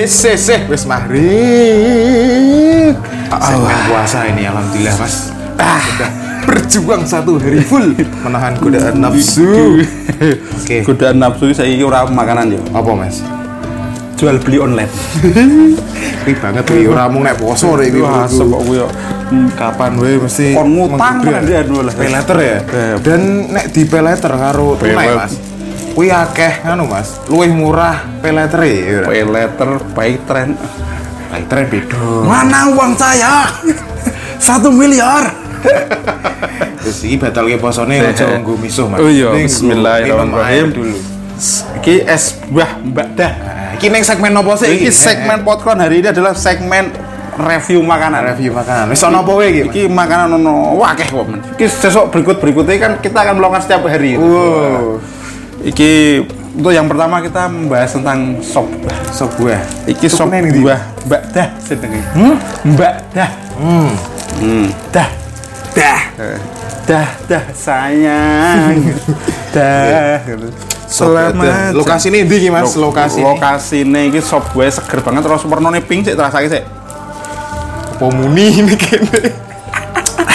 Wis wis wis, wis maghrib. Segmen puasa ini alhamdulillah Mas. Ah, udah berjuang satu hari full menahan godaan nafsu. Oke, Godaan nafsu saya ini ora makanan yo. apa Mas? Jual beli online. Ini banget wi, ora mung nek poso iki. Wah, bro. kok yo. Kapan we mesti Kon ngutang kan dia dulu lah. Pay letter ya? Dan nek di pay letter karo tunai. Mas. Kuwi akeh anu Mas, luwih murah pay letter ya. Pay letter, pay trend. Pay letter beda. Mana uang saya? Satu miliar. Terus iki batal ke posone aja nggo misuh Mas. Oh iya, bismillahirrahmanirrahim. dulu. Iki es buah Mbak Dah. Nah, iki ning segmen apa sih Iki segmen podcast hari ini adalah segmen review makanan. review makanan. Wis ana apa wae iki? Iki makanan ono wakeh kok. Iki sesok berikut berikutnya kan kita akan melakukan setiap hari. Wow. Iki untuk yang pertama kita membahas tentang sop. Sop buah. Iki sop buah Mbak Dah sedenge. Hmm? Mbak Dah. Hmm. Hmm. Dah. Dah. Dah, dah sayang. dah. Selamat. Lokasi ini iki Mas? Lo- Lokasi. Lokasine iki sop buah seger banget terus warnane pink sik terasake sik. Apa muni ini kene?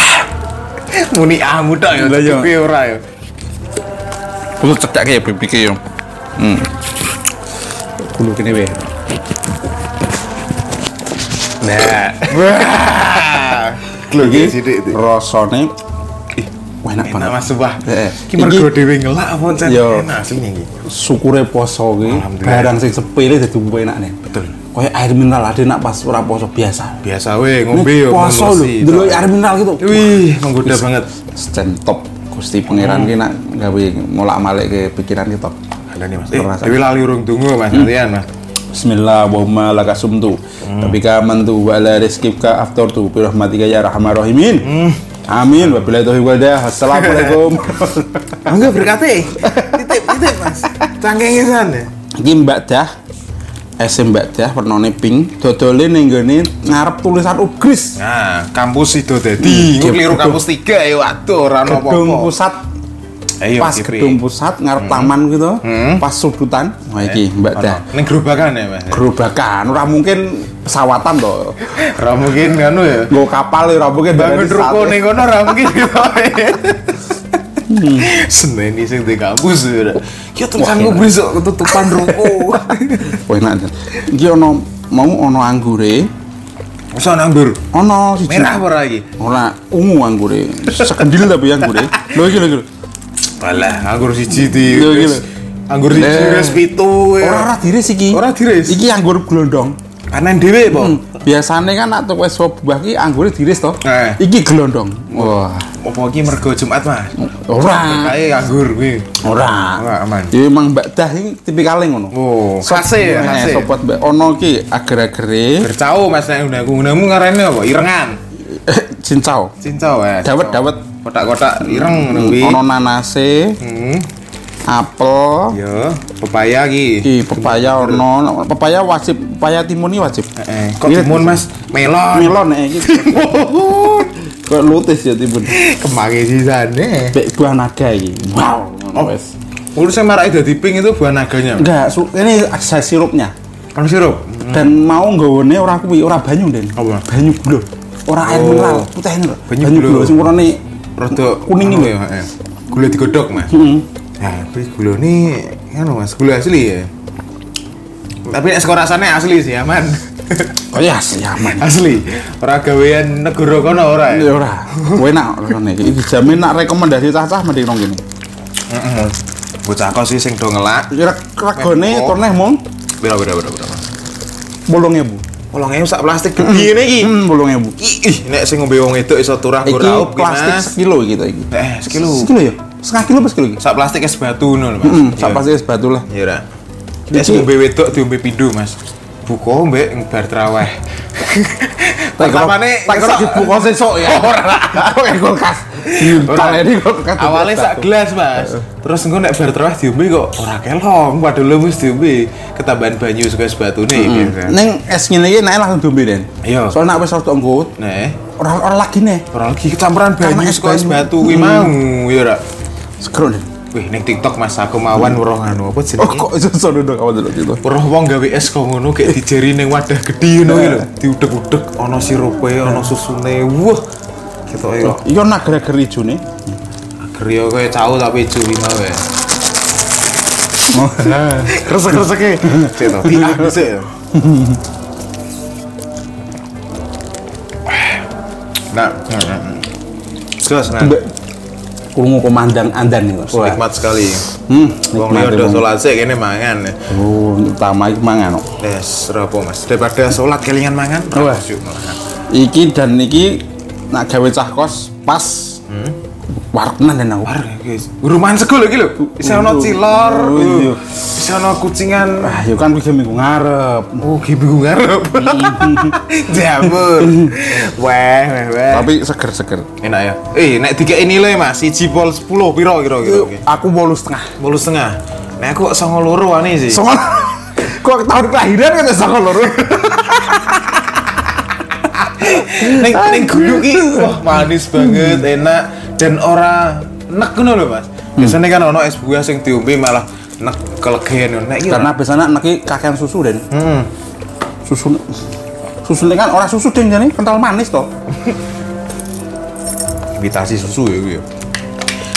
muni amu tok ya, Lah, iya. tapi ora ya. Kudu cedak ya bibike yo. Hmm. Kudu kene wae. Nah. Wah. Iki iki. rasane ih enak banget. Mas. Eh, Iki mergo iki- dhewe ngelak apa enak aslinya iki. Syukure poso ki Alhamdulillah. barang sing sepele dadi umpo enak nih. Betul. Kayak air mineral ada nak pas ora poso biasa. Biasa we ngombe Ini yo poso lho, dulu air mineral gitu. Wih, menggoda banget. Stand top Gusti Pangeran ki nak gawe molak-malik ke pikiran kita. Ada nih Mas. Eh. Dewi lali urung tunggu Mas, nantian Mas. Bismillah Allahumma laka sumtu Tabika amantu wa ala rizkika aftartu bi rahmatika ya arhamar rahimin. Amin. Wabillahi taufiq wal hidayah. Assalamualaikum. Enggak berkate. Titip, titip Mas. Cangkenge sana. Iki Mbak Dah. Es Mbak Dah warnane pink. Dodole ning gone ngarep tulisan Ugris. Nah, kampus itu dadi. Hmm, keliru gedung- kampus 3 ya waduh ora ono Gedung apa-apa. pusat Ayo, pas Kipri. gedung pusat ngarep taman gitu. Hmm. Pas sudutan. Wah iki Mbak Ono. Dah. Ning gerobakan ya Mas. Gerobakan ora mungkin pesawatan toh. Ora mungkin anu ya. Nggo kapal ya ora mungkin Bangun ruko ning kono ora mungkin gitu. Seneni sing di kampus ya. Ki tulisan enak. besok ketutupan ruko. Wah enak. Iki ono mau ono anggure, Wis ana anggur. ono siji. Merah apa ora iki? Ora ungu anggure. Sekendil tapi anggure. Lho iki lho. Alah, anggur siji di. Lho, iki lho. Anggur siji Eh. wis pitu. ya. Ora ora diris iki. Ora diris? Iki anggur glondong. Panen dhewe po. Hmm. Biasane kan nek tuku sop buah ki anggure diris to. Eh. Iki glondong. Wah. Apa iki mergo Jumat, Mas? Ora. Kae anggur kuwi. Ora. Ora aman. Ya memang Mbak Dah iki tipikale ngono. Oh, khase ya, khase. eh, Sop buah Mbak ono ki ager-agere Bercau Mas nek unaku. Unamu ngarene apa? Irengan. cincau. Cincau ya. Dawet dawet Kotak-kotak ireng ngono kuwi. ono nanase, Hmm. Apel, Yo, pepaya ki. Iki pepaya ono, pepaya wajib, pepaya timun ini wajib. Eh, kok Iya, timun Mas? Melon. Melon nih, iki. Kok lutis ya timun. Kemangi sisane. Bek buah naga iki. Wow, Oh. ngono wis. Urus saya marake dadi pink itu buah naganya. Enggak, ini ada sirupnya. Kan sirup. Dan mau nggone ora kuwi, ora banyu, Den. Apa? Banyu gula. Ora air Oh. mineral, putih ini lho. Banyu Banyu gula sing warnane Rada Kuning anu ini. ya, heeh. Gula digodhog, Mas. heeh. Nah, tapi gula ini kan Mas, gula asli ya. Tapi nek skor rasane asli sih, aman. Oh ya, aman. asli. Ora gawean negara kono ora ya. Ya ora. Enak rasane. Iki dijamin nak rekomendasi cacah mending nang kene. Heeh. Bocah kok sih sing do ngelak. Kira regane Oh. torneh mong Pira pira pira pira. 80.000. Tolong ayo sak plastik gede ngene iki. Hmm, 80.000. Ih, nek sing ngombe wong wedok iso turah nggo Iki raup plastik sekilo gitu iki. Eh, sekilo. Sekilo ya? Setengah kilo pas kilo iki? Sak plastik es batu ngono lho, Mas. Heeh, sak Iya. pasti es batu lah. Iya ora. Iki- sing ngombe wedok diombe pindho, Mas. Buka mbek bar traweh. Pertamane tak kira dibuka sesuk ya. Ora. Kok kulkas. Taleni kulkas. Awalnya sak gelas, Mas. Terus engko nek bar traweh diombe kok ora kelong, padahal wis diombe ketambahan banyu saka es batune gitu kan. Neng es ngene iki nek langsung diombe Den. Iya. Soalnya nek wis rada enggut, Nah, ora ora lagi nih. ora lagi kecampuran banyu es saka es batu kuwi Hmm. mau, ya ora. Den. Wih, ning TikTok Mas aku mawan weruh anu apa Oh jenenge? kok iso sono dong kawan dulu gitu. Weruh wong gawe es kok ngono kayak dijeri ning wadah gedhi ngono iki lho. Diudek-udek ana sirupe, ana susune. Wah. Ketoke kok Iya nager-nager ijo nih. Grio kayak cau tapi ijo mau ya. Oh. Kresek-kresek e. Cek to. Di sik ya. Nah, Terus nah, Mbak krungu komandang andan nih. Mas. Wah. nikmat sekali. Hmm, Wong nikmat liya udah emang. sholat sih kene mangan. ya. Oh, utama iki mangan. kok. Yes, rapo Mas. Daripada sholat kelingan mangan, Wah. Iki dan iki nak gawe cah kos pas wartenan dan aku. War, guys. Rumahan sego lho iki lho. Bisa ono cilor, Oh, iya. bisa ono kucingan. Ah, yo kan kuwi minggu ngarep. Oh, ki bingung ngarep. Jamur. Weh, weh, weh. Tapi seger-seger. enak ya. Eh, nek dikek nilai Mas, siji pol 10 piro kira-kira? Oke. Aku bolu setengah. Bolu setengah. Nek aku kok songo loro ane sih. Soal kok tahun kelahiran kan sama loro. Ning ning gulu ki wah manis banget, enak dan ora nek ngono lho, Mas. Biasanya kan ono es buah sing diombe malah nek kelegean ngono. Nek iki Karena biasanya naki kakean susu den. hmm. Susu susu kan orang susu den jadi kental manis toh. imitasi susu ya kuwi ya.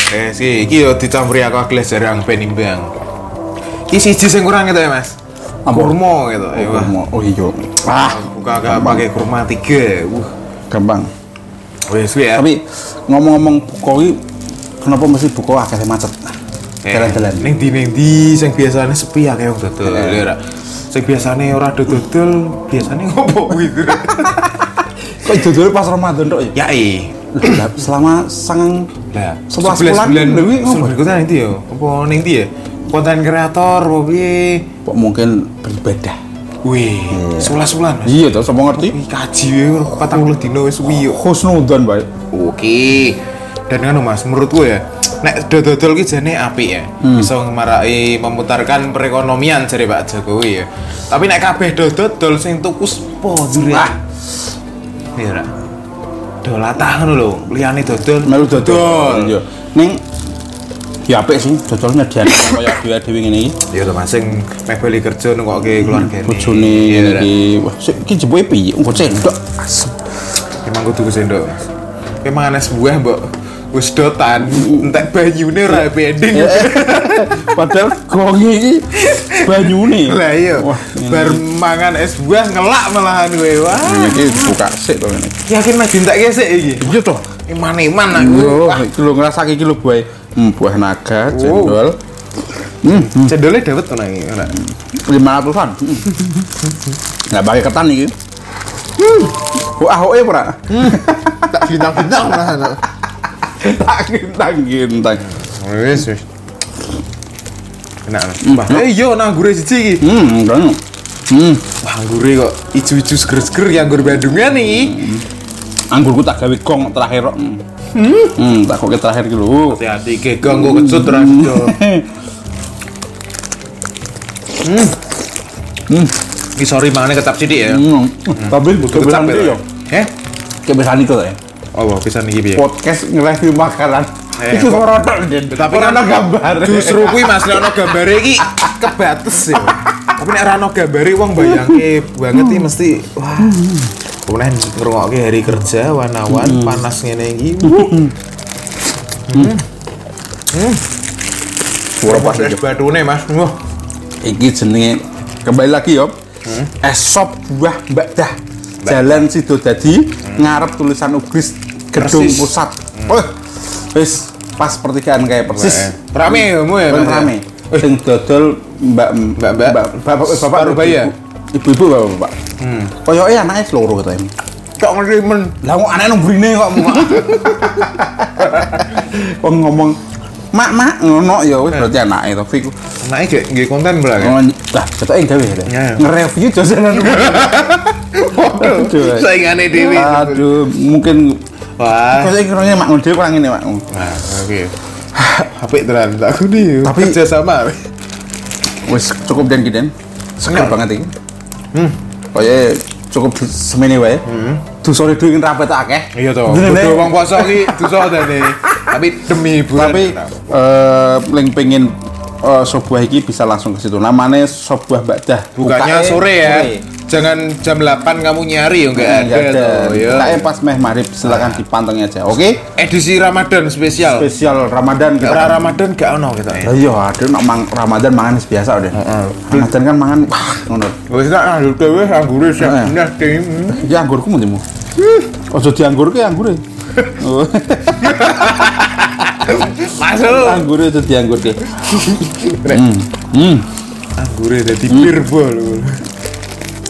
Eh, sih, iki yo dicampuri aku gelas jarang ben imbang. Iki siji sing kurang gitu ya, Mas. Kurma gitu. Ya, wah. Oh, oh iya. Ah, Buka agak pakai kurma tiga. Wah. gampang. Ya. Tapi ngomong-ngomong iki kenapa mesti buka akeh macet? Eh, Jalan-jalan. Ning di ning di sing biasane sepi akeh wong dodol. Eh. Ya ora. Sing biasane ora dodol, biasane ngopo kuwi gitu. Kok dodol pas Ramadan tok ya? Ya eh. Selama sangang Lah, 11 11 bulan, kuwi ngopo? Ikutan nanti ya. Apa ning ndi ya? Konten kreator apa mungkin beribadah. Wih, 11 bulan. Mas. Iya toh, sama ngerti? Wih, kaji wae 40 dino wis suwi yo. Husnudon bae. Oke. Dan kan Mas, menurutku ya, nek dodol ki jane apik ya. Bisa ngemarai memutarkan perekonomian jare Pak Jokowi ya. Tapi nek kabeh dodol sing tuku spo jure. Ah. Iya ra. Dolatah ngono lho, liyane dodol. Melu dodol. Iya. Ning ya apik sih dodol nyediakan kaya dhewe-dhewe ngene iki. Ya lho Mas sing meh bali kerja nunggokke keluargane. Bojone Iya, ngene ra. iki. Wah, sik iki jeboke piye? Engko cendok. Asem. Emang kudu sendok, Mas. Ki mangan es buah, Mbok. Wis dotan, entek banyune ora pending. Padahal gongi iki banyune. Lah iya, Wah, bar mangan es buah ngelak malahan kowe. Wah. ini iki buka sik to ngene. Yakin mah dintekke sik iki. Iya toh. Iman-iman aku. Yo, Wah, iki lho ngrasake iki lho buah. Hmm, buah naga, cendol. Hmm, cendolnya dawet to nang iki. ora? 500-an. Hmm. Nggak pakai ketan iki. Hmm. Kok ahoke ora? Tak bintang-bintang malahan. Tak gintang-gintang. Wis wis. Enak. Wah, eh iya nang gure siji iki. Hmm, kan. Hmm, Wah, gure kok ijo-ijo seger-seger ya anggur Bandungan iki. anggurku tak gawe gong terakhir kok. Hmm. Hmm, tak kok terakhir lho. Hati-hati ke ganggu kecut ora iso. Hmm. Iki sorry mangane kecap sithik ya. Hmm. Tapi Butuh kecap ya. Heh? Kebiasaan itu ya. Oh, wah, pisan iki piye? Podcast nge-review makanan. Eh, Itu rotok Den. Tapi Ora kan ada gambar. Justru kuwi Mas nek ono gambare iki kebates ya. Tapi nek ora ono gambare wong bayangke banget iki mesti wah. Kemudian ngrungokke hari kerja wan-wan panas ngene iki. Ora pas Es batune Mas. Wah. Iki jenenge kembali lagi yo. Es sop buah Mbak Dah. Jalan Sidodadi ngarep tulisan Ugris Gedung Persis. Pusat. Wah. Wis pas pertigaan kayak persis. Rame ya mu ya. Ya? rame. Sing dodol Mbak Mbak-mbak. Bapak bapak bapak Parubaya? Ibu- Ibu-ibu bapak-bapak. Hmm. Koyoke anake loro katanya. Kok ngerti men. Lah kok anake nang burine kok mu. Kok ngomong Mak, mak, ngono ya wis berarti anake tapi ku Nah, iki nggih konten bla kan. ngomong lah ketoke gawe ya. Ya. Nge-review jajanan. Aduh. Saingane dhewe. Aduh, mungkin Wah. kaya kiranya mak ngene kurang ini mak. Nah, oke. Apik tenan aku nih. Tapi- kerja sama. Wis cukup dan giden. Seger Enak. banget iki. Hmm. Kaya cukup semene wae. Hmm. Dusane dhewe rapet akeh. Iya Bodo Nek. wong poso iki dosa dene. Tapi demi hiburan. Tapi eh link pengen eh, sebuah iki bisa langsung ke situ. Namanya sebuah Bakdah. Bukanya Bukanya sore ya. Jangan jam 8 kamu nyari ya enggak Enggak ada ya. Bukanya pas meh maghrib silakan dipantengin aja. Oke? Edisi Ramadan spesial. Spesial Ramadan kita. Ramadan gak ono kita ya. Iya, ada nak mang Ramadan mangan biasa udah. Ramadan kan mangan wah ngono. Wis tak nganggur dhewe anggure sing tim. Iki anggurku mentimu. Ojo dianggurke anggure. Oh, Masuk. anggure itu dianggurke. Hmm. Hmm. Anggure dadi birbol.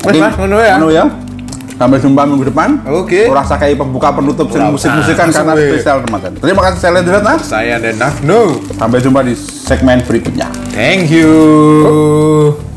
Wes Oke. lah ngono ya. Ngono ya. Sampai jumpa minggu depan. Oke. Ora usah kayak pembuka penutup sing musik-musikan karena spesial Ramadan. Terima kasih saya Lendrat Nas. Saya Denaf No. Sampai jumpa di segmen berikutnya. Thank you.